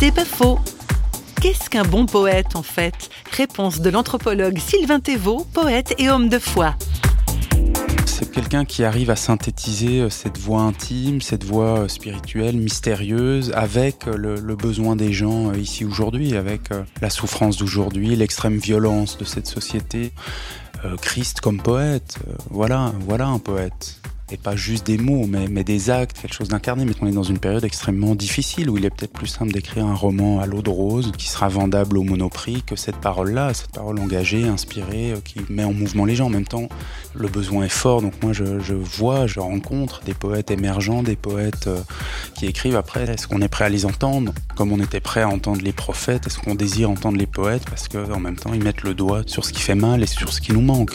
C'est pas faux. Qu'est-ce qu'un bon poète en fait? Réponse de l'anthropologue Sylvain Thévaux, poète et homme de foi. C'est quelqu'un qui arrive à synthétiser euh, cette voix intime, cette voix euh, spirituelle, mystérieuse, avec euh, le, besoin des gens ici aujourd'hui, avec la souffrance d'aujourd'hui, l'extrême violence de cette société. Christ comme poète, voilà, voilà un poète et pas juste des mots, mais, des actes, quelque chose d'incarné. Mais on est dans une période extrêmement difficile où il est peut-être plus simple d'écrire un roman à l'eau de rose qui sera vendable au monoprix que cette parole-là, cette parole engagée, inspirée, euh, qui met en mouvement les gens. En même temps, le besoin est fort, donc moi je, je vois, je rencontre des poètes émergents, des poètes euh, qui écrivent après. Est-ce qu'on est prêt à les entendre? Comme on était prêt à entendre les prophètes Est-ce qu'on désire entendre les poètes? Parce qu'en même temps, ils mettent le doigt sur ce qui fait mal et sur ce qui nous manque.